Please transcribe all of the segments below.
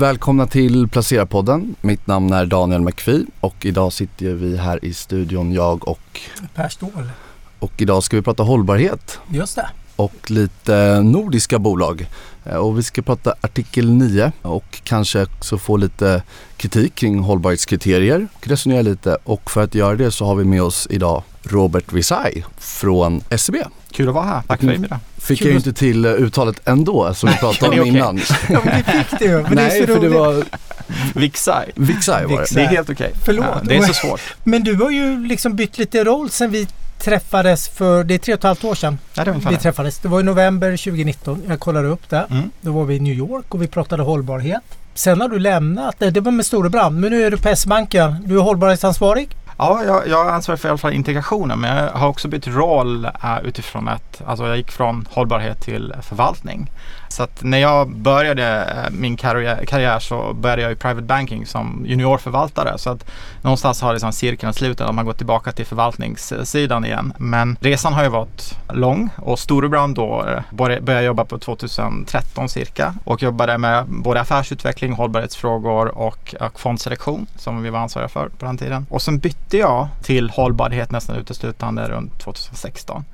Välkomna till Placerarpodden. Mitt namn är Daniel McPhee och idag sitter vi här i studion, jag och Per Ståhl. Och idag ska vi prata hållbarhet. Just det. Och lite nordiska bolag. Eh, och vi ska prata artikel 9 och kanske också få lite kritik kring hållbarhetskriterier och resonera lite. Och för att göra det så har vi med oss idag Robert Visay från SEB. Kul att vara här. Tack för Mm. inbjudan. Fick Kul jag inte till eh, uttalet ändå som vi pratade om innan. Ja, men det fick du. Men det är Nej, så för det roligt. var Vixaj. Vixay var det. Det är helt okej. Förlåt. Ja, det är så svårt. Men du har ju liksom bytt lite roll sen vi träffades för, det är tre och ett halvt år sedan Ja, det vi träffades. Det var i november 2019. Jag kollade upp det. Mm. Då var vi i New York och vi pratade hållbarhet. Sen har du lämnat, det var med Storebrand, men nu är du på S-banken. Du är hållbarhetsansvarig. Ja, jag, jag ansvarar för i alla fall integrationen men jag har också bytt roll äh, utifrån att alltså jag gick från hållbarhet till förvaltning. Så att när jag började eh, min karriär, karriär så började jag i private banking som juniorförvaltare. Så att någonstans har liksom cirkeln slutat och man går tillbaka till förvaltningssidan igen. Men resan har ju varit lång och Storebrand då eh, började jag jobba på 2013 cirka och jobbade med både affärsutveckling, hållbarhetsfrågor och, och fondselektion som vi var ansvariga för på den tiden. Och sen bytte jag till hållbarhet nästan uteslutande runt 2016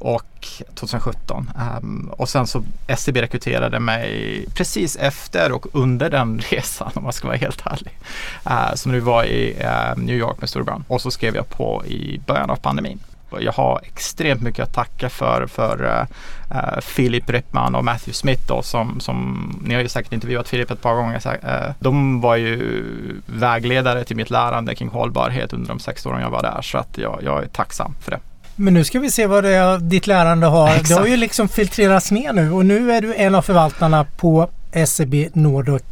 och 2017. Um, ehm, och sen så SCB rekryterade mig precis efter och under den resan om man ska vara helt ärlig. Uh, som nu var i uh, New York med Storebrand. Och så skrev jag på i början av pandemin. Jag har extremt mycket att tacka för, för uh, Philip Rippman och Matthew Smith då, som, som ni har ju säkert intervjuat Philip ett par gånger. Uh, de var ju vägledare till mitt lärande kring hållbarhet under de sex åren jag var där. Så att jag, jag är tacksam för det. Men nu ska vi se vad det ditt lärande har. Det Exakt. har ju liksom filtrerats ner nu och nu är du en av förvaltarna på SEB Nordic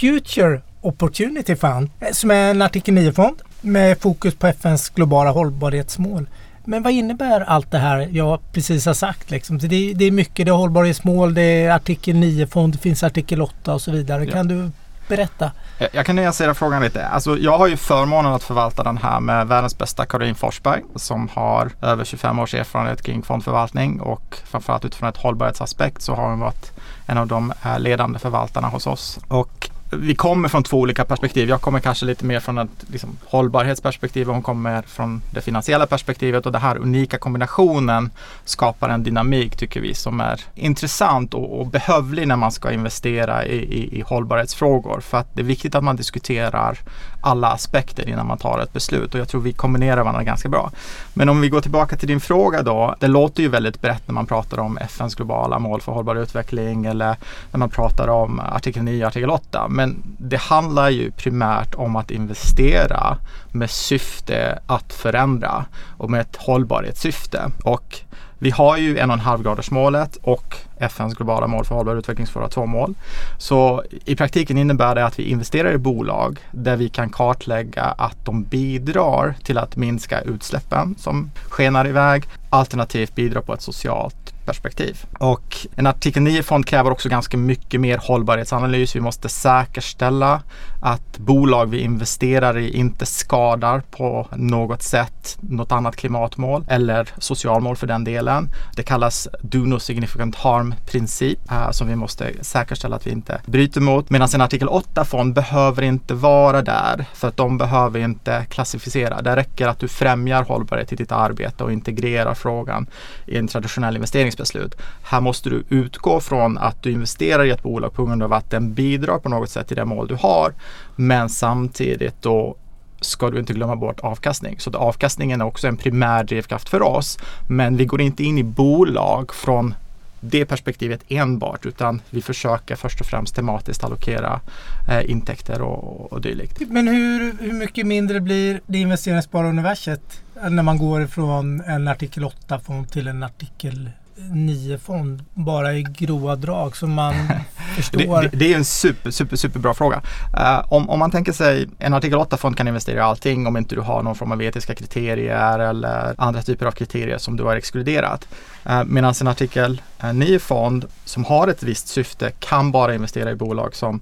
Future Opportunity Fund eh, som är en artikel 9-fond med fokus på FNs globala hållbarhetsmål. Men vad innebär allt det här jag precis har sagt? Liksom? Det, är, det är mycket, det är hållbarhetsmål, det är artikel 9-fond, det finns artikel 8 och så vidare. Ja. Kan du berätta? Jag- kan nyansera frågan lite. Alltså, jag har ju förmånen att förvalta den här med världens bästa Karin Forsberg som har över 25 års erfarenhet kring fondförvaltning och framförallt utifrån ett hållbarhetsaspekt så har hon varit en av de eh, ledande förvaltarna hos oss. Och vi kommer från två olika perspektiv. Jag kommer kanske lite mer från ett liksom, hållbarhetsperspektiv och hon kommer från det finansiella perspektivet och den här unika kombinationen skapar en dynamik tycker vi som är intressant och, och behövlig när man ska investera i, i, i hållbarhetsfrågor. För att det är viktigt att man diskuterar alla aspekter innan man tar ett beslut och jag tror vi kombinerar varandra ganska bra. Men om vi går tillbaka till din fråga då. Det låter ju väldigt brett när man pratar om FNs globala mål för hållbar utveckling eller när man pratar om artikel 9 och artikel 8. Men men det handlar ju primärt om att investera med syfte att förändra och med ett hållbarhetssyfte. Och vi har ju en och en halv gradersmålet och FNs globala mål för hållbar utveckling för våra två mål. Så i praktiken innebär det att vi investerar i bolag där vi kan kartlägga att de bidrar till att minska utsläppen som skenar iväg alternativt bidrar på ett socialt perspektiv. Och en artikel 9-fond kräver också ganska mycket mer hållbarhetsanalys. Vi måste säkerställa att bolag vi investerar i inte skadar på något sätt något annat klimatmål eller socialmål för den delen. Det kallas do no significant harm princip eh, som vi måste säkerställa att vi inte bryter mot. Medan en artikel 8-fond behöver inte vara där för att de behöver inte klassificera. Det räcker att du främjar hållbarhet i ditt arbete och integrerar frågan i en traditionell investeringsbeslut. Här måste du utgå från att du investerar i ett bolag på grund av att den bidrar på något sätt till det mål du har. Men samtidigt då ska du inte glömma bort avkastning. Så att avkastningen är också en primär drivkraft för oss. Men vi går inte in i bolag från det perspektivet enbart utan vi försöker först och främst tematiskt allokera eh, intäkter och, och dylikt. Men hur, hur mycket mindre blir det investeringsbara universet när man går från en artikel 8-fond till en artikel 9-fond? Bara i grova drag som man förstår. Det, det, det är en super, super, superbra fråga. Uh, om, om man tänker sig en artikel 8-fond kan investera i allting om inte du har någon form av etiska kriterier eller andra typer av kriterier som du har exkluderat. Uh, Medan en artikel 9-fond som har ett visst syfte kan bara investera i bolag som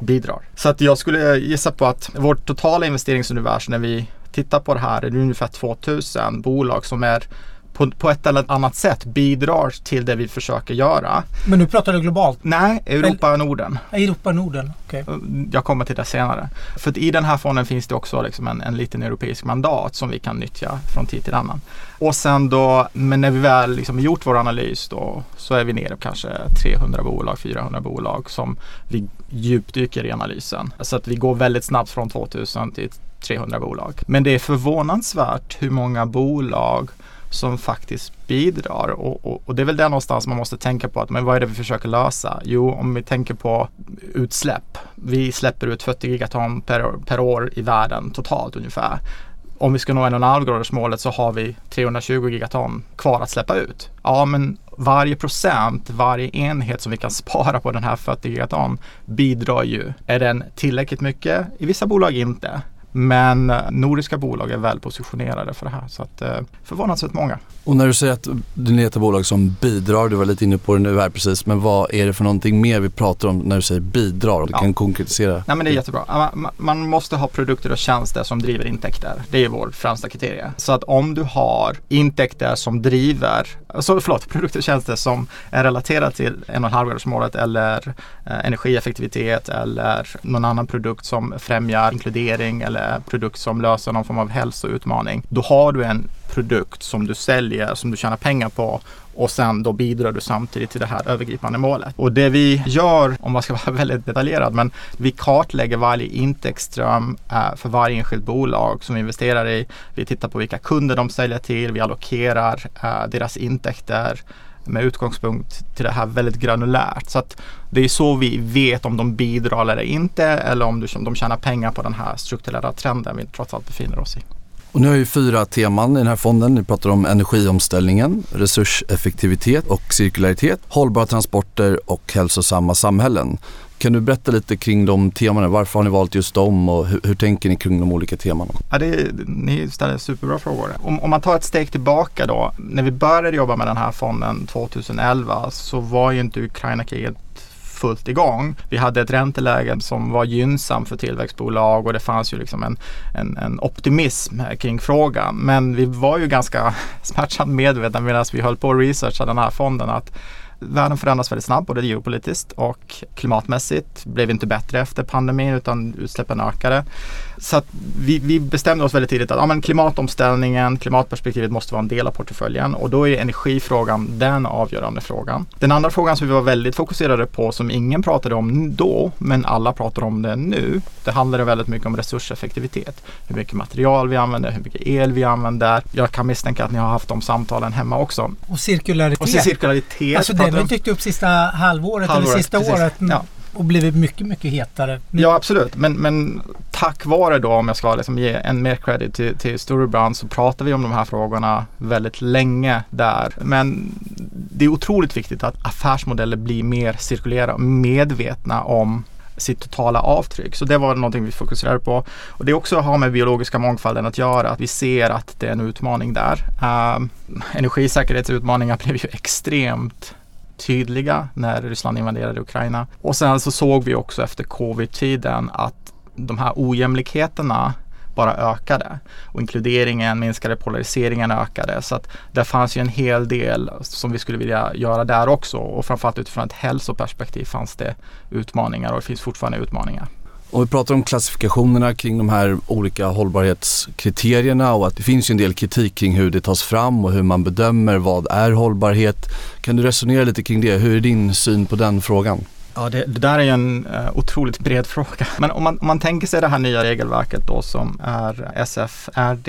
bidrar. Så att jag skulle gissa på att vårt totala investeringsuniversum när vi tittar på det här är det ungefär 2000 bolag som är på, på ett eller annat sätt bidrar till det vi försöker göra. Men nu pratar du globalt? Nej, Europa och Norden. Europa Norden, okej. Okay. Jag kommer till det senare. För i den här fonden finns det också liksom en, en liten europeisk mandat som vi kan nyttja från tid till annan. Och sen då, men när vi väl liksom gjort vår analys då så är vi nere på kanske 300 bolag, 400 bolag som vi djupdyker i analysen. Så att vi går väldigt snabbt från 2000 till 300 bolag. Men det är förvånansvärt hur många bolag som faktiskt bidrar och, och, och, det är väl där någonstans man måste tänka på att men vad är det vi försöker lösa? Jo, om vi tänker på utsläpp. Vi släpper ut 40 gigaton per, per år i världen totalt ungefär. Om vi ska nå 1,5-gradersmålet så har vi 320 gigaton kvar att släppa ut. Ja, men varje procent, varje enhet som vi kan spara på den här 40 gigaton bidrar ju. Är den tillräckligt mycket? I vissa bolag inte. Men eh, nordiska bolag är väl positionerade för det här så att eh, förvånansvärt många. Och när du säger att du letar bolag som bidrar, du var lite inne på det nu här precis, men vad är det för någonting mer vi pratar om när du säger bidrar? Du ja. kan konkretisera. Nej men det är jättebra. Man måste ha produkter och tjänster som driver intäkter. Det är vår främsta kriterie. Så att om du har intäkter som driver, så, förlåt, produkter och tjänster som är relaterade till 1,5-gradersmålet eller eh, energieffektivitet eller någon annan produkt som främjar inkludering eller Eh, produkt som löser någon form av hälsoutmaning. Då har du en produkt som du säljer, som du tjänar pengar på och sen då bidrar du samtidigt till det här övergripande målet. Och det vi gör, om man ska vara väldigt detaljerad, men vi kartlägger varje intäktsström eh, för varje enskilt bolag som vi investerar i. Vi tittar på vilka kunder de säljer till, vi allokerar eh, deras intäkter med utgångspunkt till det här väldigt granulärt. Så att det är så vi vet om de bidrar eller inte eller om de tjänar pengar på den här strukturella trenden vi trots allt befinner oss i. Och nu har ju fyra teman i den här fonden. Ni pratar om energiomställningen, resurseffektivitet och cirkularitet, hållbara transporter och hälsosamma samhällen. Kan du berätta lite kring de temana? Varför har ni valt just dem och hur, hur tänker ni kring de olika temana? Ja, det, ni ställer superbra frågor. Om, om, man tar ett steg tillbaka då. När vi började jobba med den här fonden 2011 så var ju inte Ukraina-kriget fullt igång. Vi hade ett ränteläge som var gynnsamt för tillväxtbolag och det fanns ju liksom en, en, en optimism kring frågan. Men vi var ju ganska smärtsamt medvetna medan vi höll på att researcha den här fonden att världen förändras väldigt snabbt både geopolitiskt och klimatmässigt. Blev inte bättre efter pandemin utan utsläppen ökade. Så vi, vi bestämde oss väldigt tidigt att ja, men klimatomställningen, klimatperspektivet måste vara en del av portföljen och då är energifrågan den avgörande frågan. Den andra frågan som vi var väldigt fokuserade på som ingen pratade om då men alla pratar om det nu. Det handlar väldigt mycket om resurseffektivitet. Hur mycket material vi använder, hur mycket el vi använder. Jag kan misstänka att ni har haft de samtalen hemma också. Och cirkularitet. Och cirkularitet. Alltså det har vi tyckt upp sista halvåret, halvåret eller sista precis. året. Ja och blivit mycket, mycket hetare. Ja absolut, men, men tack vare då om jag ska liksom ge en mer credit till, till Storebrand så pratar vi om de här frågorna väldigt länge där. Men det är otroligt viktigt att affärsmodeller blir mer cirkulära och medvetna om sitt totala avtryck. Så det var någonting vi fokuserade på. Och det också har med biologiska mångfalden att göra. Att vi ser att det är en utmaning där. Uh, energisäkerhetsutmaningar blev ju extremt tydliga när Ryssland invaderade Ukraina. Och sen så såg vi också efter covid-tiden att de här ojämlikheterna bara ökade och inkluderingen minskade, polariseringen ökade. Så att det fanns ju en hel del som vi skulle vilja göra där också och framförallt utifrån ett hälsoperspektiv fanns det utmaningar och det finns fortfarande utmaningar. Om vi pratar om klassifikationerna kring de här olika hållbarhetskriterierna och att det finns ju en del kritik kring hur det tas fram och hur man bedömer vad är hållbarhet. Kan du resonera lite kring det? Hur är din syn på den frågan? Ja, det, det, där är ju en uh, otroligt bred fråga. Men om man, om man tänker sig det här nya regelverket då som är SFRD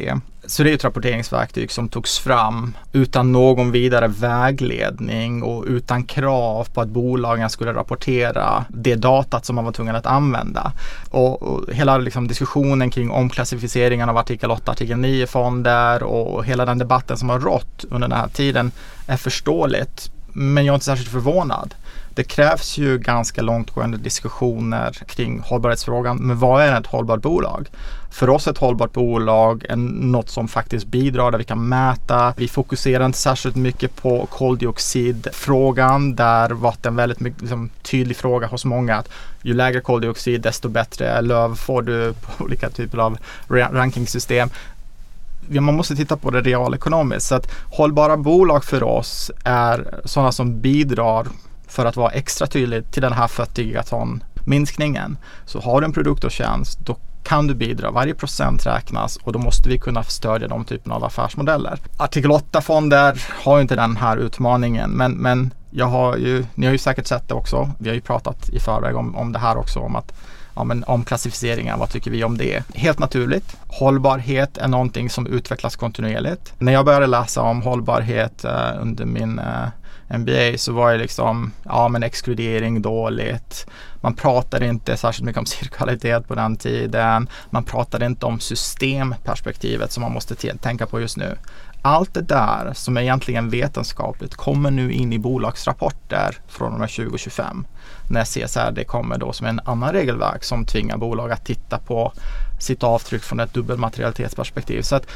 så det är ett rapporteringsverktyg som togs fram utan någon vidare vägledning och utan krav på att bolagen skulle rapportera det datat som man var tvungen att använda. Och, och hela liksom diskussionen kring omklassificeringen av artikel 8, artikel 9 fonder och hela den debatten som har rått under den här tiden är förståeligt. Men jag är inte särskilt förvånad det krävs ju ganska långtgående diskussioner kring hållbarhetsfrågan. Men vad är ett hållbart bolag? För oss är ett hållbart bolag en, något som faktiskt bidrar, där vi kan mäta. Vi fokuserar inte särskilt mycket på koldioxidfrågan. Där var en väldigt mycket, liksom, tydlig fråga hos många att ju lägre koldioxid desto bättre löv får du på olika typer av rankingsystem man måste titta på det realekonomiskt. Så att hållbara bolag för oss är sådana som bidrar för att vara extra tydlig till den här 40 gigaton minskningen. Så har du en produkt och tjänst då kan du bidra. Varje procent räknas och då måste vi kunna stödja de typerna av affärsmodeller. Artikel 8-fonder har inte den här utmaningen men, men jag har ju, ni har ju säkert sett det också. Vi har ju pratat i förväg om, om det här också om att ja, men om klassificeringar, vad tycker vi om det? Helt naturligt. Hållbarhet är någonting som utvecklas kontinuerligt. När jag började läsa om hållbarhet eh, under min eh, MBA så var det liksom, ja men exkludering dåligt. Man pratade inte särskilt mycket om cirkularitet på den tiden. Man pratade inte om systemperspektivet som man måste tänka på just nu. Allt det där som är egentligen vetenskapligt kommer nu in i bolagsrapporter från och med 2025. När CSRD kommer då som en annan regelverk som tvingar bolag att titta på sitt avtryck från ett dubbelmaterialitetsperspektiv. Så att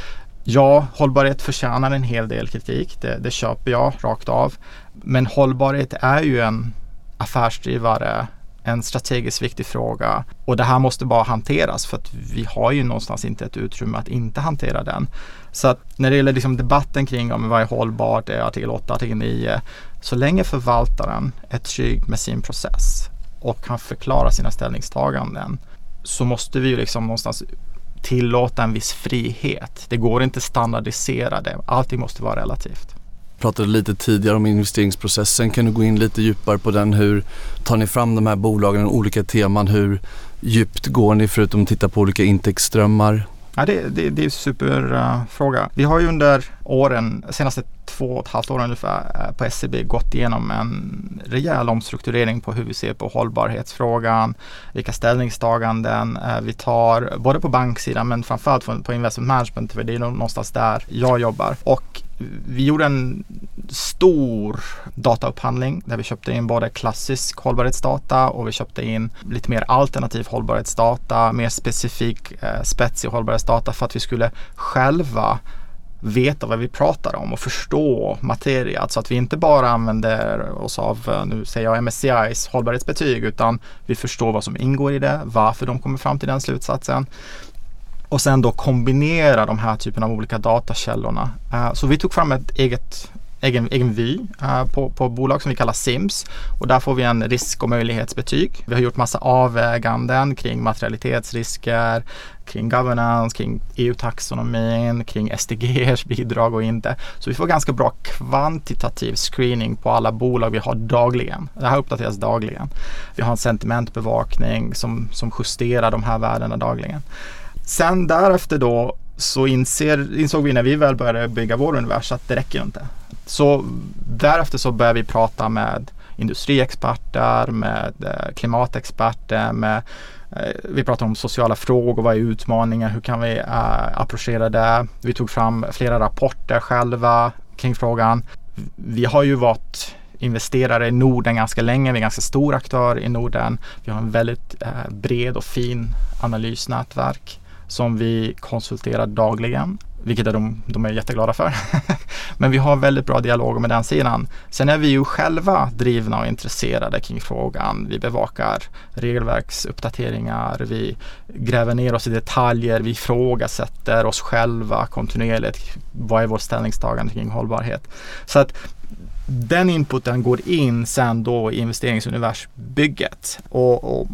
Ja, hållbarhet förtjänar en hel del kritik. Det, det köper jag rakt av. Men hållbarhet är ju en affärsdrivare, en strategiskt viktig fråga och det här måste bara hanteras för att vi har ju någonstans inte ett utrymme att inte hantera den. Så att när det gäller liksom debatten kring om vad är hållbart, det är artikel 8, artikel 9. Så länge förvaltaren är trygg med sin process och kan förklara sina ställningstaganden så måste vi ju liksom någonstans tillåta en viss frihet. Det går inte standardisera det. Allting måste vara relativt. Pratade lite tidigare om investeringsprocessen. Kan du gå in lite djupare på den? Hur tar ni fram de här bolagen, och olika teman? Hur djupt går ni förutom att titta på olika intäktsströmmar? Ja, det, det, det är en superfråga. Uh, vi har ju under åren, senaste två och ett halvt år ungefär eh, på SCB gått igenom en rejäl omstrukturering på hur vi ser på hållbarhetsfrågan, vilka ställningstaganden eh, vi tar, både på banksidan men framförallt på investment management, för det är någonstans där jag jobbar. Och vi gjorde en stor dataupphandling där vi köpte in både klassisk hållbarhetsdata och vi köpte in lite mer alternativ hållbarhetsdata, mer specifik eh, spetsig hållbarhetsdata för att vi skulle själva veta vad vi pratar om och förstå materia. Så att vi inte bara använder oss av, eh, nu säger jag MSCIs hållbarhetsbetyg, utan vi förstår vad som ingår i det, varför de kommer fram till den slutsatsen och sen då kombinera de här typen av olika datakällorna. Eh, så vi tog fram ett eget egen, egen vy uh, på, på bolag som vi kallar SIMS och där får vi en risk och möjlighetsbetyg. Vi har gjort massa avväganden kring materialitetsrisker, kring governance, kring EU-taxonomin, kring SDGs bidrag och inte. Så vi får ganska bra kvantitativ screening på alla bolag vi har dagligen. Det här uppdateras dagligen. Vi har en sentimentbevakning som, som justerar de här värdena dagligen. Sen därefter då så inser, insåg vi när vi väl började bygga vår univers att det räcker inte. Så därefter så började vi prata med industriexperter, med eh, klimatexperter, med eh, vi pratade om sociala frågor, vad är utmaningar, hur kan vi äh, approchera det? Vi tog fram flera rapporter själva kring frågan. Vi har ju varit investerare i Norden ganska länge. Vi är en ganska stor aktör i Norden. Vi har en väldigt äh, bred och fin analysnätverk som vi konsulterar dagligen, vilket är de, de är jätteglada för. Men vi har väldigt bra dialog med den sidan. Sen är vi ju själva drivna och intresserade kring frågan. Vi bevakar regelverksuppdateringar, vi gräver ner oss i detaljer, vi ifrågasätter oss själva kontinuerligt. Vad är vårt ställningstagande kring hållbarhet? Så att den inputen går in sen då i investeringsuniversbygget. Och, och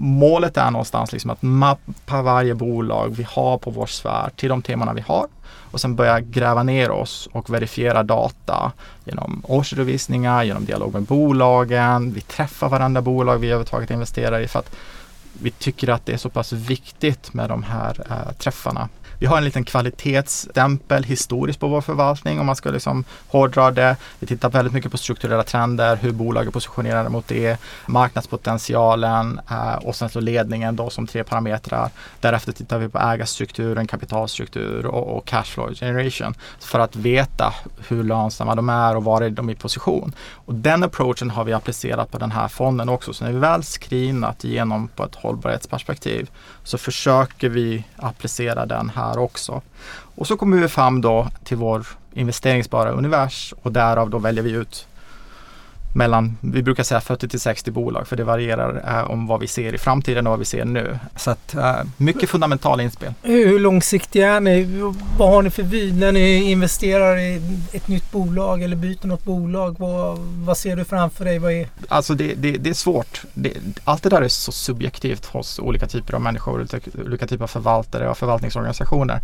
målet är någonstans liksom att mappa varje bolag vi har på vår sfär till de temana vi har och sen börja gräva ner oss och verifiera data genom årsredovisningar, genom dialog med bolagen. Vi träffar varandra bolag vi överhuvudtaget investerar i för att vi tycker att det är så pass viktigt med de här äh, träffarna. Vi har en liten kvalitetsstämpel historiskt på vår förvaltning om man ska liksom hårdra det. Vi tittar väldigt mycket på strukturella trender, hur bolag är positionerade mot det, marknadspotentialen eh, och sen så ledningen då som tre parametrar. Därefter tittar vi på ägarstrukturen, kapitalstruktur och, och cash flow generation för att veta hur lönsamma de är och var är de i position. Och den approachen har vi applicerat på den här fonden också. Så när vi väl screenat igenom på ett hållbarhetsperspektiv så försöker vi applicera den här också. Och så kommer vi fram då till vår investeringsbara univers och därav då väljer vi ut mellan, vi brukar säga 40 till 60 bolag för det varierar eh, om vad vi ser i framtiden och vad vi ser nu. Så att eh, mycket fundamentala inspel. Hur långsiktiga är ni? Vad har ni för vy när ni investerar i ett nytt bolag eller byter något bolag? Vad, vad ser du framför dig? Vad är... Alltså det, det, det är svårt. Det, allt det där är så subjektivt hos olika typer av människor, olika typer av förvaltare och förvaltningsorganisationer.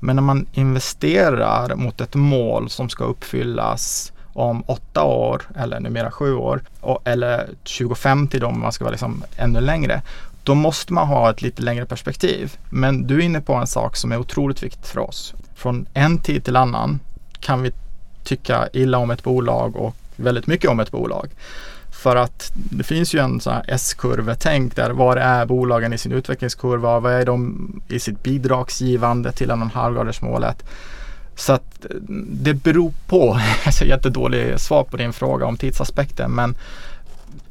Men när man investerar mot ett mål som ska uppfyllas om åtta år eller numera sju år och, eller 25 till dem om man ska vara liksom ännu längre. Då måste man ha ett lite längre perspektiv. Men du är inne på en sak som är otroligt viktigt för oss. Från en tid till annan kan vi tycka illa om ett bolag och väldigt mycket om ett bolag. För att det finns ju en sån här S-kurvetänk där var är bolagen i sin utvecklingskurva? Vad är de i sitt bidragsgivande till 1,5-gradersmålet? Så att det beror på. Alltså jättedålig svar på din fråga om tidsaspekten men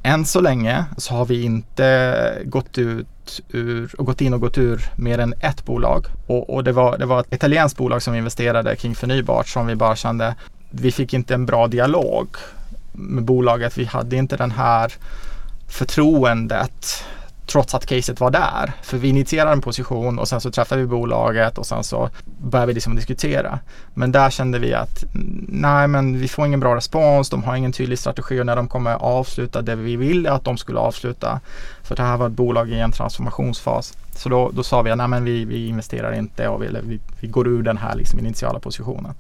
än så länge så har vi inte gått ut ur, och gått in och gått ur mer än ett bolag. Och, och det, var, det var ett italienskt bolag som investerade kring förnybart som vi bara kände vi fick inte en bra dialog med bolaget. Vi hade inte den här förtroendet trots att caset var där. För vi initierade en position och sen så träffade vi bolaget och sen så började vi liksom diskutera. Men där kände vi att nej men vi får ingen bra respons, de har ingen tydlig strategi och när de kommer avsluta det vi ville att de skulle avsluta. För det här var ett bolag i en transformationsfas. Så då, då sa vi att nej men vi, vi investerar inte och vi, vi, vi går ur den här liksom initiala positionen.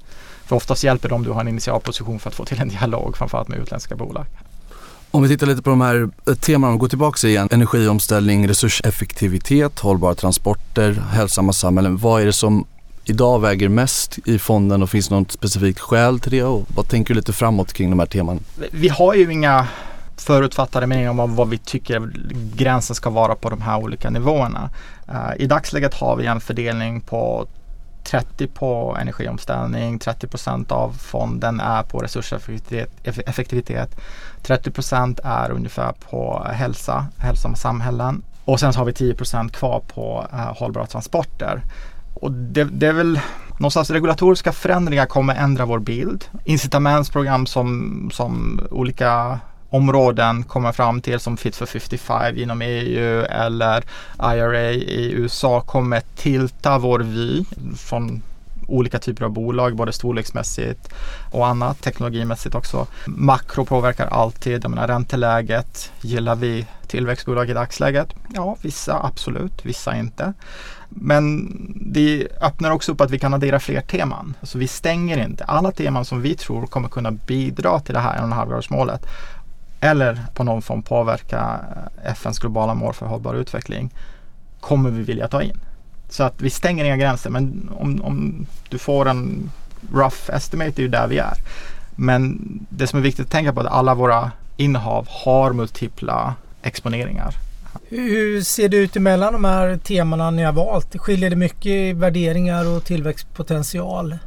För oftast hjälper det om du har en initial position för att få till en dialog framförallt med utländska bolag. Om vi tittar lite på de här eh, temana vi går tillbaka igen. Energiomställning, resurseffektivitet, hållbara transporter, hälsosamma samhällen. Vad är det som idag väger mest i fonden och finns det något specifikt skäl till det? Och vad tänker du lite framåt kring de här teman? Vi har ju inga förutfattade meningar om vad vi tycker gränsen ska vara på de här olika nivåerna. Eh, I dagsläget har vi en fördelning på 30 på energiomställning, 30 procent av fonden är på resurseffektivitet, 30 procent är ungefär på hälsa, hälsosamma samhällen och sen så har vi 10 procent kvar på eh, hållbara transporter. Och det, det, är väl någonstans regulatoriska förändringar kommer ändra vår bild. Incitamentsprogram som, som olika områden kommer fram till som Fit for 55 inom EU eller IRA i USA kommer tilta vår vy från olika typer av bolag, både storleksmässigt och annat, teknologimässigt också. Makro påverkar alltid, jag menar ränteläget, gillar vi tillväxtbolag i dagsläget? Ja, vissa absolut, vissa inte. Men det öppnar också upp att vi kan addera fler teman. Så vi stänger inte. Alla teman som vi tror kommer kunna bidra till det här 1,5-gradersmålet eller på någon form påverka eh, FNs globala mål för hållbar utveckling kommer vi vilja ta in. Så att vi stänger inga gränser men om, om du får en rough estimate det är ju där vi är. Men det som är viktigt att tänka på är att alla våra innehav har multipla exponeringar. Hur ser det ut emellan de här temana ni har valt? Skiljer det mycket i värderingar och tillväxtpotential?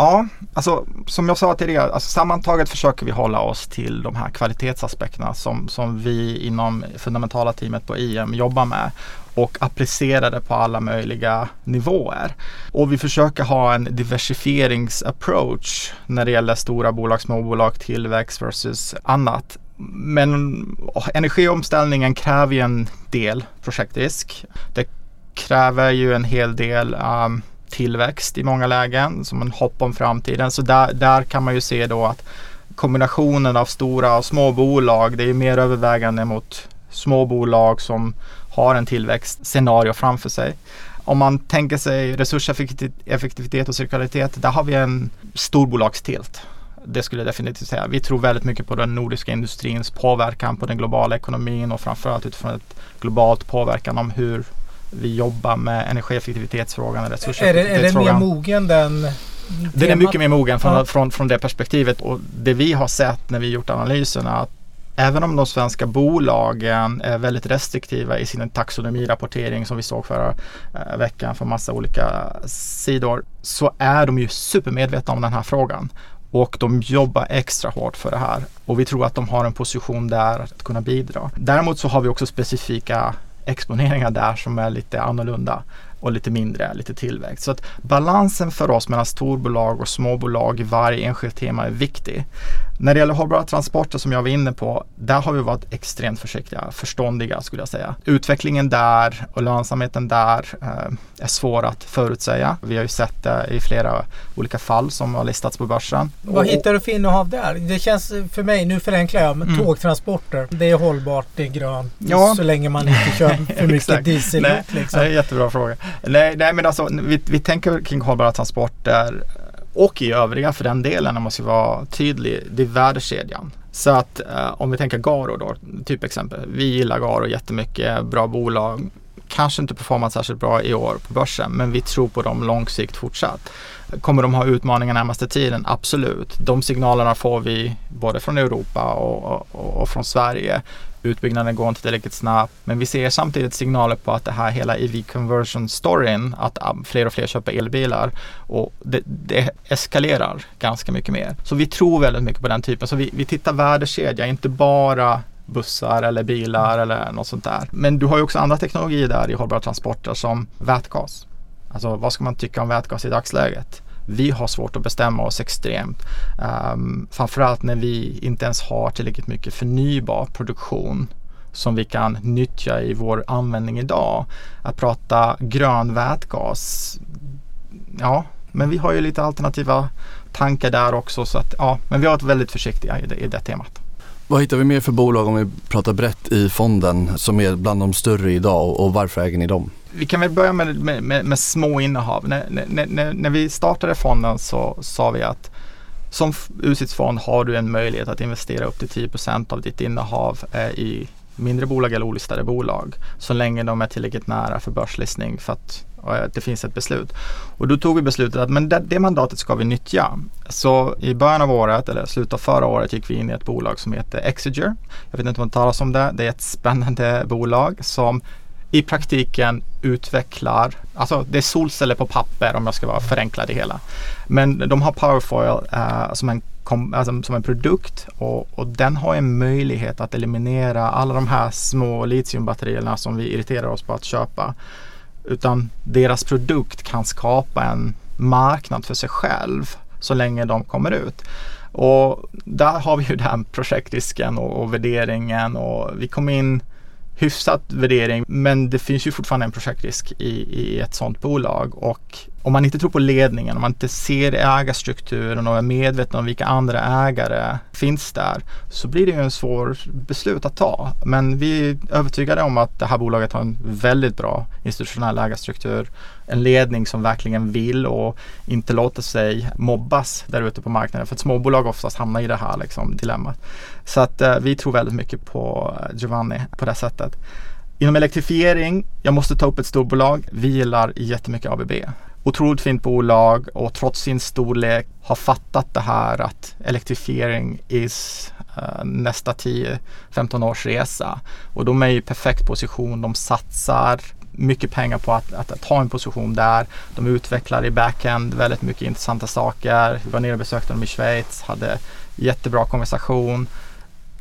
Ja, alltså som jag sa tidigare, alltså, sammantaget försöker vi hålla oss till de här kvalitetsaspekterna som, som vi inom fundamentala teamet på IM jobbar med och applicera det på alla möjliga nivåer. Och vi försöker ha en diversifieringsapproach när det gäller stora bolag, småbolag, tillväxt versus annat. Men energiomställningen kräver ju en del projektrisk. Det kräver ju en hel del um, tillväxt i många lägen som en hopp om framtiden. Så där, där kan man ju se då att kombinationen av stora och små bolag, det är mer övervägande mot små bolag som har en tillväxtscenario framför sig. Om man tänker sig resurseffektivitet och cirkularitet, där har vi en storbolagstilt. Det skulle jag definitivt säga. Vi tror väldigt mycket på den nordiska industrins påverkan på den globala ekonomin och framförallt utifrån ett globalt påverkan om hur vi jobbar med energieffektivitetsfrågan och resurseffektivitetsfrågan. Är, är den mer mogen den? Den är mycket mer mogen från, ja. från, från det perspektivet och det vi har sett när vi gjort analyserna att även om de svenska bolagen är väldigt restriktiva i sin taxonomirapportering som vi såg förra eh, veckan från massa olika sidor så är de ju supermedvetna om den här frågan och de jobbar extra hårt för det här och vi tror att de har en position där att kunna bidra. Däremot så har vi också specifika exponeringar där som är lite annorlunda. och lite mindre, lite tillväxt. Så att balansen för oss mellan storbolag och småbolag i varje enskilt tema är viktig. När det gäller hållbara transporter som jag var inne på, där har vi varit extremt försiktiga, förståndiga skulle jag säga. Utvecklingen där och lönsamheten där eh, är svår att förutsäga. Vi har ju sett det i flera olika fall som har listats på börsen. Vad hittar du för innehav där? Det känns för mig, nu förenklar jag, men mm. tågtransporter. Det är hållbart, det är grönt. Ja. Så länge man inte kör för mycket diesel. Nej, liksom. Det är en jättebra fråga. Nej, nej men alltså vi, vi tänker kring hållbara transporter och i övriga för den delen, om man ska vara tydlig, det är värdekedjan. Så att eh, om vi tänker Garo då, typ exempel. Vi gillar Garo jättemycket, bra bolag. Kanske inte performat särskilt bra i år på börsen, men vi tror på dem långsikt fortsatt. Kommer de ha utmaningar närmaste tiden? Absolut. De signalerna får vi både från Europa och, och, och från Sverige utbyggnaden går inte tillräckligt snabbt. Men vi ser samtidigt signaler på att det här hela EV conversion storyn, att ah, fler och fler köper elbilar och det, det, eskalerar ganska mycket mer. Så vi tror väldigt mycket på den typen. Så vi, vi tittar värdekedja, inte bara bussar eller bilar eller något sånt där. Men du har ju också andra teknologier där i hållbara transporter som vätgas. Alltså vad ska man tycka om vätgas i dagsläget? Vi har svårt att bestämma oss extremt. Um, framförallt när vi inte ens har tillräckligt mycket förnybar produktion som vi kan nyttja i vår användning idag. Att prata grön vätgas, ja, men vi har ju lite alternativa tankar där också så att ja, men vi har varit väldigt försiktiga i det, i det temat. Vad hittar vi mer för bolag om vi pratar brett i fonden som är bland de större idag och varför äger ni dem? Vi kan väl börja med, med, med, med små innehav. När, när, när, när, vi startade fonden så sa vi att som UCITS-fond har du en möjlighet att investera upp till 10% av ditt innehav eh, i mindre bolag eller olistade bolag så länge de är tillräckligt nära för börslistning för eh, att det finns ett beslut. Och då tog vi beslutet att men det, det, mandatet ska vi nyttja. Så i början av året, eller slutet av förra året, gick vi in i ett bolag som heter Exiger. Jag vet inte om det talas om det. Det är ett spännande bolag som i praktiken utvecklar, alltså det är solceller på papper om jag ska vara förenkla det hela. Men de har Powerfoil eh, som, en kom, alltså, som en produkt och, och, den har en möjlighet att eliminera alla de här små litiumbatterierna som vi irriterar oss på att köpa. Utan deras produkt kan skapa en marknad för sig själv så länge de kommer ut. Och där har vi ju den projektrisken och, och värderingen och vi kom in hyfsat värdering men det finns ju fortfarande en projektrisk i, i ett sådant bolag och om man inte tror på ledningen, om man inte ser ägarstrukturen och är medveten om vilka andra ägare finns där så blir det ju en svår beslut att ta. Men vi är övertygade om att det här bolaget har en väldigt bra institutionell ägarstruktur. En ledning som verkligen vill och inte låter sig mobbas där ute på marknaden. För att småbolag oftast hamnar i det här liksom, dilemmat. Så att eh, vi tror väldigt mycket på eh, Giovanni på det sättet. Inom elektrifiering, jag måste ta upp ett storbolag. Vi gillar jättemycket ABB otroligt fint bolag och trots sin storlek har fattat det här att elektrifiering is uh, nästa 10-15 års resa. Och de är i perfekt position. De satsar mycket pengar på att, att, att ha en position där. De utvecklar i backend väldigt mycket intressanta saker. Vi var nere och besökte dem i Schweiz, hade jättebra konversation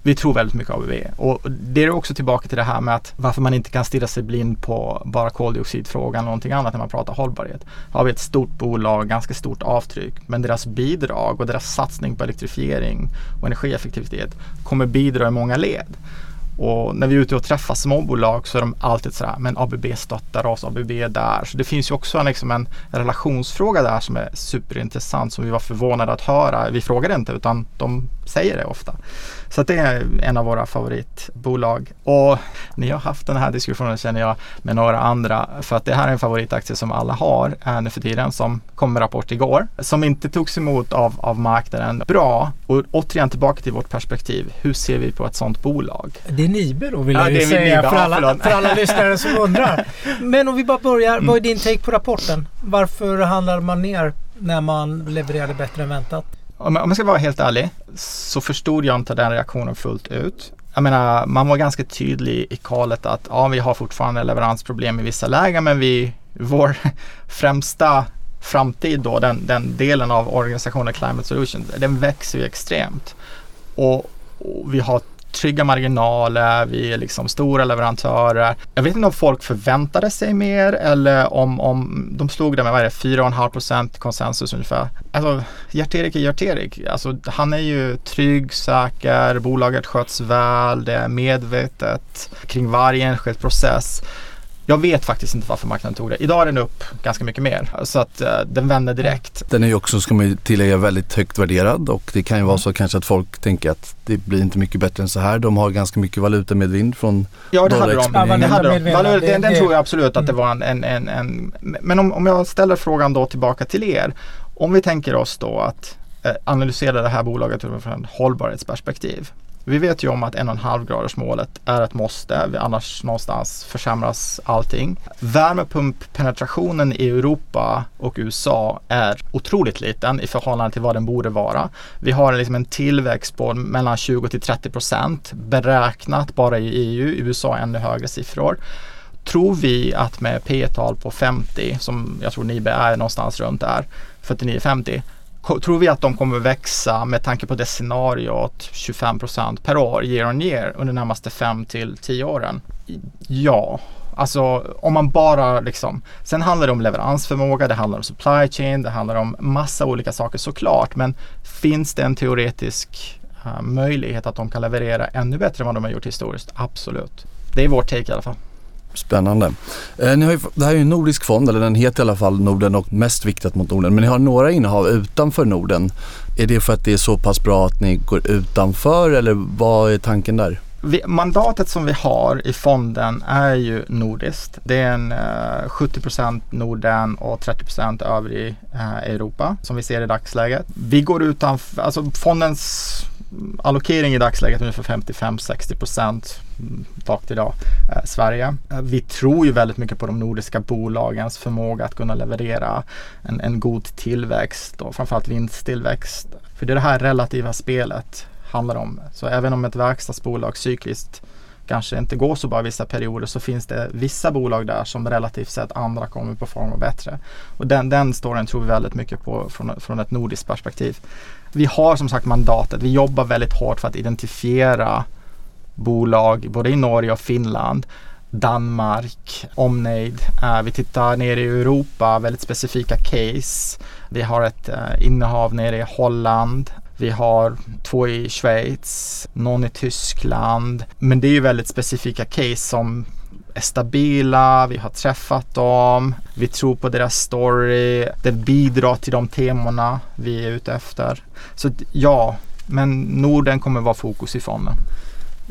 vi tror väldigt mycket ABB. Och det är också tillbaka till det här med att varför man inte kan stirra sig blind på bara koldioxidfrågan och någonting annat när man pratar hållbarhet. Har vi ett stort bolag, ganska stort avtryck, men deras bidrag och deras satsning på elektrifiering och energieffektivitet kommer bidra i många led. Och när vi är ute och träffar småbolag så är de alltid sådär, men ABB stöttar oss, ABB är där. Så det finns ju också en, liksom en relationsfråga där som är superintressant som vi var förvånade att höra. Vi frågade inte utan de säger det ofta. Så det är en av våra favoritbolag. Och ni har haft den här diskussionen känner jag med några andra för att det här är en favoritaktie som alla har äh, nu för tiden som kom med rapport igår som inte togs emot av, av marknaden bra. Och återigen tillbaka till vårt perspektiv. Hur ser vi på ett sådant bolag? Det är Nibe då vill ja, jag ju säga för, alla, för alla lyssnare som undrar. Men om vi bara börjar. Mm. Vad är din take på rapporten? Varför handlar man ner när man levererade bättre än väntat? Om jag ska vara helt ärlig så förstod jag inte den reaktionen fullt ut. Jag menar, man var ganska tydlig i kalet att ja, vi har fortfarande leveransproblem i vissa lägen men vi, vår främsta framtid då, den, den delen av organisationen Climate Solutions, den växer ju extremt. Och, och vi har trygga marginaler, vi är liksom stora leverantörer. Jag vet inte om folk förväntade sig mer eller om, om de slog det med vad är det, 4,5% konsensus ungefär. Alltså Gert-Erik är Gert-Erik. Alltså, han är ju trygg, säker, bolaget sköts väl, det är medvetet kring varje enskild process. Jag vet faktiskt inte varför marknaden tog det. Idag är den upp ganska mycket mer så att uh, den vänder direkt. Den är ju också, ska man tillägga, väldigt högt värderad och det kan ju vara mm. så kanske att folk tänker att det blir inte mycket bättre än så här. De har ganska mycket valutamedvind från Ja, det hade de. Ja, det hade de. Valuta, den, den tror jag absolut att det mm. var en, en, en, en Men om, om jag ställer frågan då tillbaka till er. Om vi tänker oss då att eh, analysera det här bolaget utifrån ett hållbarhetsperspektiv. Vi vet ju om att 1,5 gradersmålet är ett måste, annars någonstans försämras allting. Värmepumppenetrationen i Europa och USA är otroligt liten i förhållande till vad den borde vara. Vi har liksom en tillväxt på mellan 20 till 30 procent beräknat bara i EU, i USA ännu högre siffror tror vi att med P tal på 50 som jag tror Nibe är någonstans runt där 49-50 tror vi att de kommer växa med tanke på det scenariot 25 procent per år year on year under de närmaste 5 till 10 åren? Ja, Alltså om man bara liksom, sen handlar det om leveransförmåga, det handlar om supply chain, det handlar om massa olika saker såklart. Men finns det en teoretisk uh, möjlighet att de kan leverera ännu bättre än vad de har gjort historiskt? Absolut. Det är vår take i alla fall. Spännande. Eh, ni har ju, det här är ju en nordisk fond, eller den heter i alla fall Norden och mest viktat mot Norden. Men ni har några innehav utanför Norden. Är det för att det är så pass bra att ni går utanför eller vad är tanken där? Vi, mandatet som vi har i fonden är ju nordiskt. Det är en eh, 70% Norden och 30% övrig eh, Europa som vi ser i dagsläget. Vi går utanför, alltså fondens allokering i dagsläget är ungefär 55-60 procent mm, rakt idag, eh, Sverige. Eh, vi tror ju väldigt mycket på de nordiska bolagens förmåga att kunna leverera en, en god tillväxt och framförallt vinsttillväxt. För det är det här relativa spelet handlar om. Så även om ett verkstadsbolag cykliskt kanske inte går så bra vissa perioder så finns det vissa bolag där som relativt sett andra kommer performa bättre. Och den, den storyn tror vi väldigt mycket på från, från ett nordiskt perspektiv. Vi har som sagt mandatet, vi jobbar väldigt hårt för att identifiera bolag både i Norge och Finland Danmark, omnejd. Uh, vi tittar ner i Europa, väldigt specifika case. Vi har ett uh, innehav nere i Holland. Vi har två i Schweiz, någon i Tyskland. Men det är ju väldigt specifika case som är stabila, vi har träffat dem, vi tror på deras story, det bidrar till de temana vi är ute efter. Så ja, men Norden kommer vara fokus i fonden.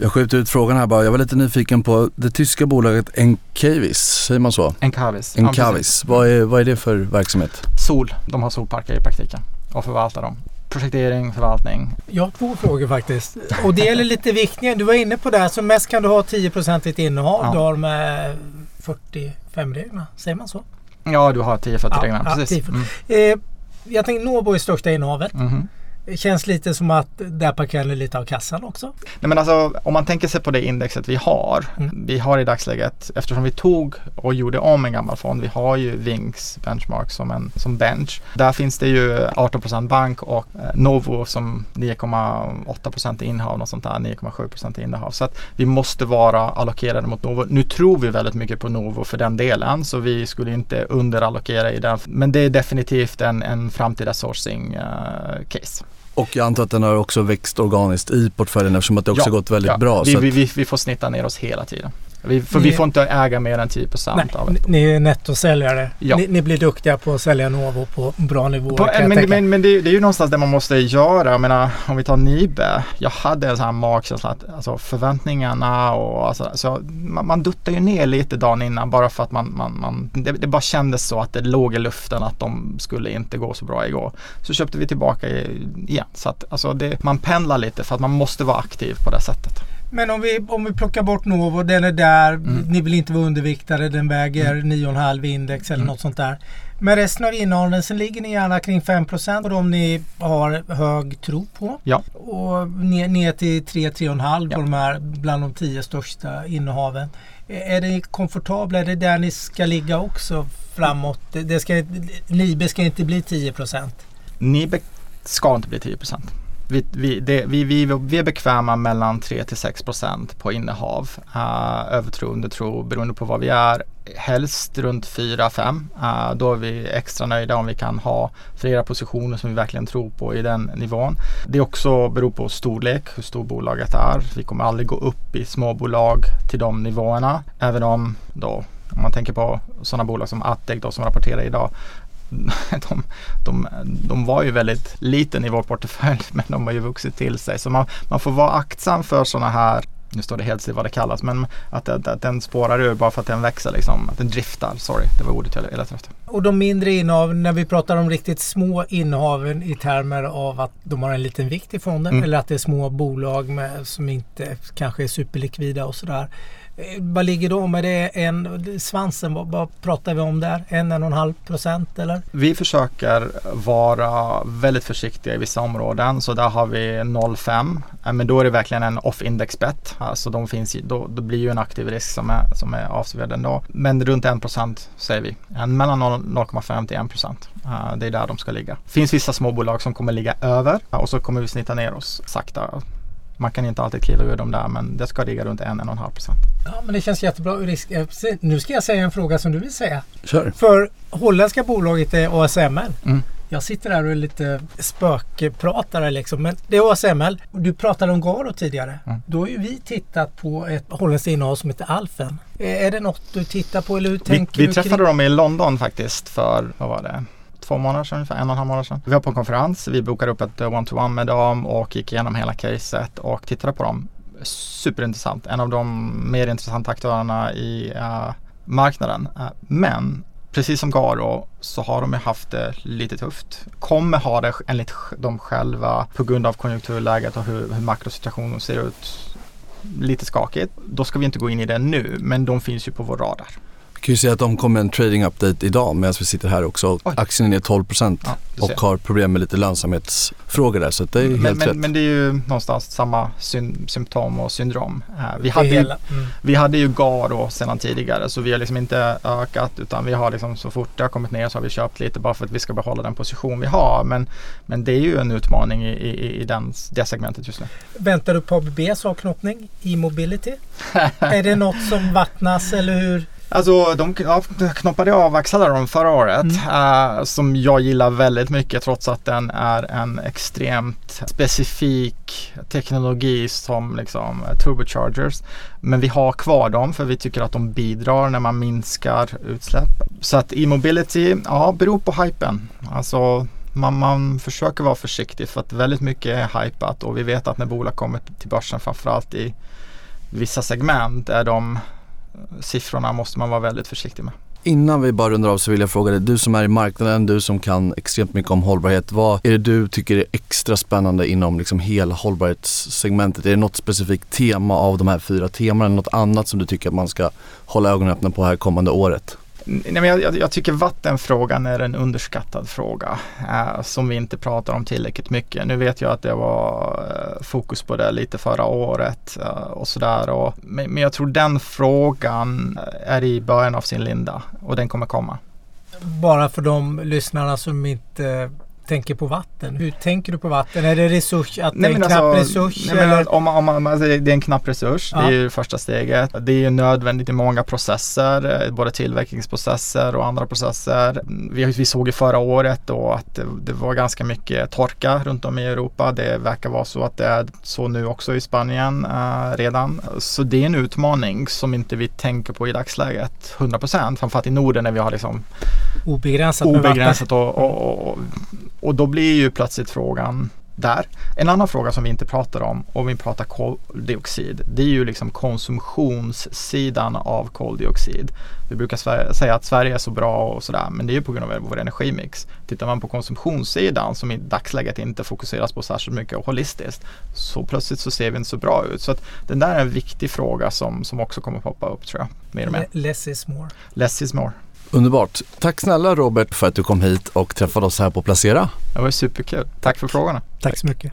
Jag skjuter ut frågan här bara. Jag var lite nyfiken på det tyska bolaget Encavis, säger man så? Encavis. Encavis. Ja, vad, är, vad är det för verksamhet? Sol. De har solparker i praktiken och förvaltar dem projektering, förvaltning? Jag har två frågor faktiskt. Och det gäller lite viktningen. Du var inne på det här. Som mest kan du ha 10 ditt innehav. Ja. Du har med 45-reglerna. Säger man så? Ja, du har 10-40-reglerna. Ja, precis. Ja, mm. eh, jag tänkte Nobo är största innehavet. Mm. Det känns lite som att där parkerar ni lite av kassan också. Nej men alltså om man tänker sig på det indexet vi har. Mm. Vi har i dagsläget, eftersom vi tog och gjorde om en gammal fond. Vi har ju Vinks benchmark som, en, som bench. Där finns det ju 18% bank och eh, Novo som 9,8% innehav och sånt där. 9,7% innehav. Så att vi måste vara allokerade mot Novo. Nu tror vi väldigt mycket på Novo för den delen så vi skulle inte underallokera i den. Men det är definitivt en, en framtida sourcing uh, case. Och jag antar att den har också växt organiskt i portföljen eftersom att det också ja, gått väldigt ja. bra. Vi, vi, vi, vi får snitta ner oss hela tiden. Vi, för ni, vi får inte äga mer än 10 procent av det. Ni är nettosäljare. Ja. Ni, ni, blir duktiga på att sälja Novo på bra nivåer. På, men, men, men, det, det, är ju någonstans det man måste göra. Jag menar om vi tar Nibe. Jag hade en sån här magkänsla att alltså, förväntningarna och alltså, så man, man duttar ju ner lite dagen innan bara för att man, man, man det, det, bara kändes så att det låg i luften att de skulle inte gå så bra igår. Så köpte vi tillbaka igen. Så att alltså, det, man pendlar lite för att man måste vara aktiv på det sättet. Men om vi, om vi plockar bort Novo, den är där, mm. ni vill inte vara underviktade, den väger mm. 9,5 index eller mm. något sånt där. Men resten av innehaven, sen ligger ni gärna kring 5% och de ni har hög tro på. Ja. Och ner, ner till 3-3,5 ja. på de här bland de tio största innehaven. Är det komfortabla? Är det där ni ska ligga också framåt? Det ska, Nibe ska inte bli 10% Nibe ska inte bli 10 vi, vi, det, vi, vi, vi är bekväma mellan 3 till 6 procent på innehav. Uh, övertro, undertro beroende på vad vi är. Helst runt 4-5. Uh, ah, då är vi extra nöjda om vi kan ha flera positioner som vi verkligen tror på i den nivån. Det också beror på storlek, hur stort bolaget är. Vi kommer aldrig gå upp i småbolag till de nivåerna. Även om då om man tänker på sådana bolag som Atteg då som rapporterar idag de, de, de var ju väldigt liten i vår portfölj men de har ju vuxit till sig. Så man, man får vara aktsam för sådana här nu står det helt still vad det kallas, men att, att, att den spårar ur bara för att den växer liksom. Att den driftar, sorry, det var ordet jag letade efter. Och de mindre innehav, när vi pratar om riktigt små innehaven i termer av att de har en liten vikt i fonden mm. eller att det är små bolag med, som inte kanske är superlikvida och sådär. Eh, vad ligger då med det? En, svansen, vad, vad pratar vi om där? En, en och en halv procent eller? Vi försöker vara väldigt försiktiga i vissa områden så där har vi 0,5 eh, men då är det verkligen en off-index bet. Alltså de finns, då, då blir ju en aktiv risk som är, som är avsevärd ändå. Men runt 1 procent säger vi. Eh, mellan 0,5 till 1 procent. Det är där de ska ligga. Det finns vissa småbolag som kommer ligga över och så kommer vi snitta ner oss sakta man kan inte alltid kliva ur dem där men det ska ligga runt 1-1,5 procent. Ja men det känns jättebra. Risk. Eh, nu ska jag säga en fråga som du vill säga. Kör. För holländska bolaget är ASML. Mm. Jag sitter här och är lite spökpratare liksom. Men det är ASML. Du pratade om Garo tidigare. Mm. Då har ju vi tittat på ett holländskt innehav som heter Alfen. Är det något du tittar på eller hur tänker vi, vi träffade dem i London faktiskt för, vad var det? Två månader sedan, ungefär en och en halv månad sedan. Vi var på en konferens, vi bokade upp ett eh, one-to-one med dem och gick igenom hela caset och tittade på dem. Superintressant, en av de mer intressanta aktörerna i uh, marknaden. Uh, men precis som Garo så har de ju haft det lite tufft. Kommer ha det enligt dem själva på grund av konjunkturläget och hur, hur makrosituationen ser ut lite skakigt. Då ska vi inte gå in i det nu, men de finns ju på vår radar kan ju säga att de kom med en trading update idag medan vi sitter här också. Oj. Aktien är ner 12 ja, och har problem med lite lönsamhetsfrågor där så det är men, helt men, rätt. Men det är ju någonstans samma symptom och syndrom. Vi, hade ju, mm. vi hade ju GARO sedan tidigare så vi har liksom inte ökat utan vi har liksom så fort det har kommit ner så har vi köpt lite bara för att vi ska behålla den position vi har. Men, men det är ju en utmaning i, i, i den, det segmentet just nu. Väntar du på ABBs avknoppning i Mobility? är det något som vattnas eller hur? Alltså de knoppade av Acceleron förra året mm. uh, som jag gillar väldigt mycket trots att den är en extremt specifik teknologi som liksom turbochargers. Men vi har kvar dem för vi tycker att de bidrar när man minskar utsläpp. Så att e-mobility, ja, beror på hypen. Alltså man, man försöker vara försiktig för att väldigt mycket är hypat och vi vet att när bolag kommer till börsen framförallt i vissa segment är de siffrorna måste man vara väldigt försiktig med. Innan vi bara rundar av så vill jag fråga dig, du som är i marknaden, du som kan extremt mycket om hållbarhet. Vad är det du tycker är extra spännande inom liksom hela hållbarhetssegmentet? Är det något specifikt tema av de här fyra temana eller något annat som du tycker att man ska hålla ögonen öppna på här kommande året? Nej, men jag, jag, tycker vattenfrågan är en underskattad fråga eh, som vi inte pratar om tillräckligt mycket. Nu vet jag att det var eh, fokus på det lite förra året eh, och sådär. Men, men jag tror den frågan eh, är i början av sin linda och den kommer komma. Bara för de lyssnarna som inte tänker på vatten. Hur tänker du på vatten? Är det resurs, att nej, det är en knapp alltså, resurs? Nej, men om, om, om, alltså, det är en knapp resurs. Ja. Det är ju första steget. Det är nödvändigt i många processer, eh, både tillverkningsprocesser och andra processer. Vi, vi såg ju förra året då att det, det, var ganska mycket torka runt om i Europa. Det verkar vara så att det är så nu också i Spanien uh, redan. Så det är en utmaning som inte vi tänker på i dagsläget 100 procent. Framförallt i Norden när vi har liksom obegränsat, obegränsat och, och, och och då blir ju plötsligt frågan där. En annan fråga som vi inte pratar om om vi pratar koldioxid det är ju liksom konsumtionssidan av koldioxid. Vi brukar säga att Sverige är så bra och sådär men det är ju på grund av vår energimix. Tittar man på konsumtionssidan som i dagsläget inte fokuseras på särskilt mycket och holistiskt så plötsligt så ser vi inte så bra ut. Så att den där är en viktig fråga som, som också kommer poppa upp tror jag. Mer och mer. Less is more. Less is more. Underbart. Tack snälla Robert för att du kom hit och träffade oss här på Placera. Det var superkul. Tack för frågorna. Tack så mycket.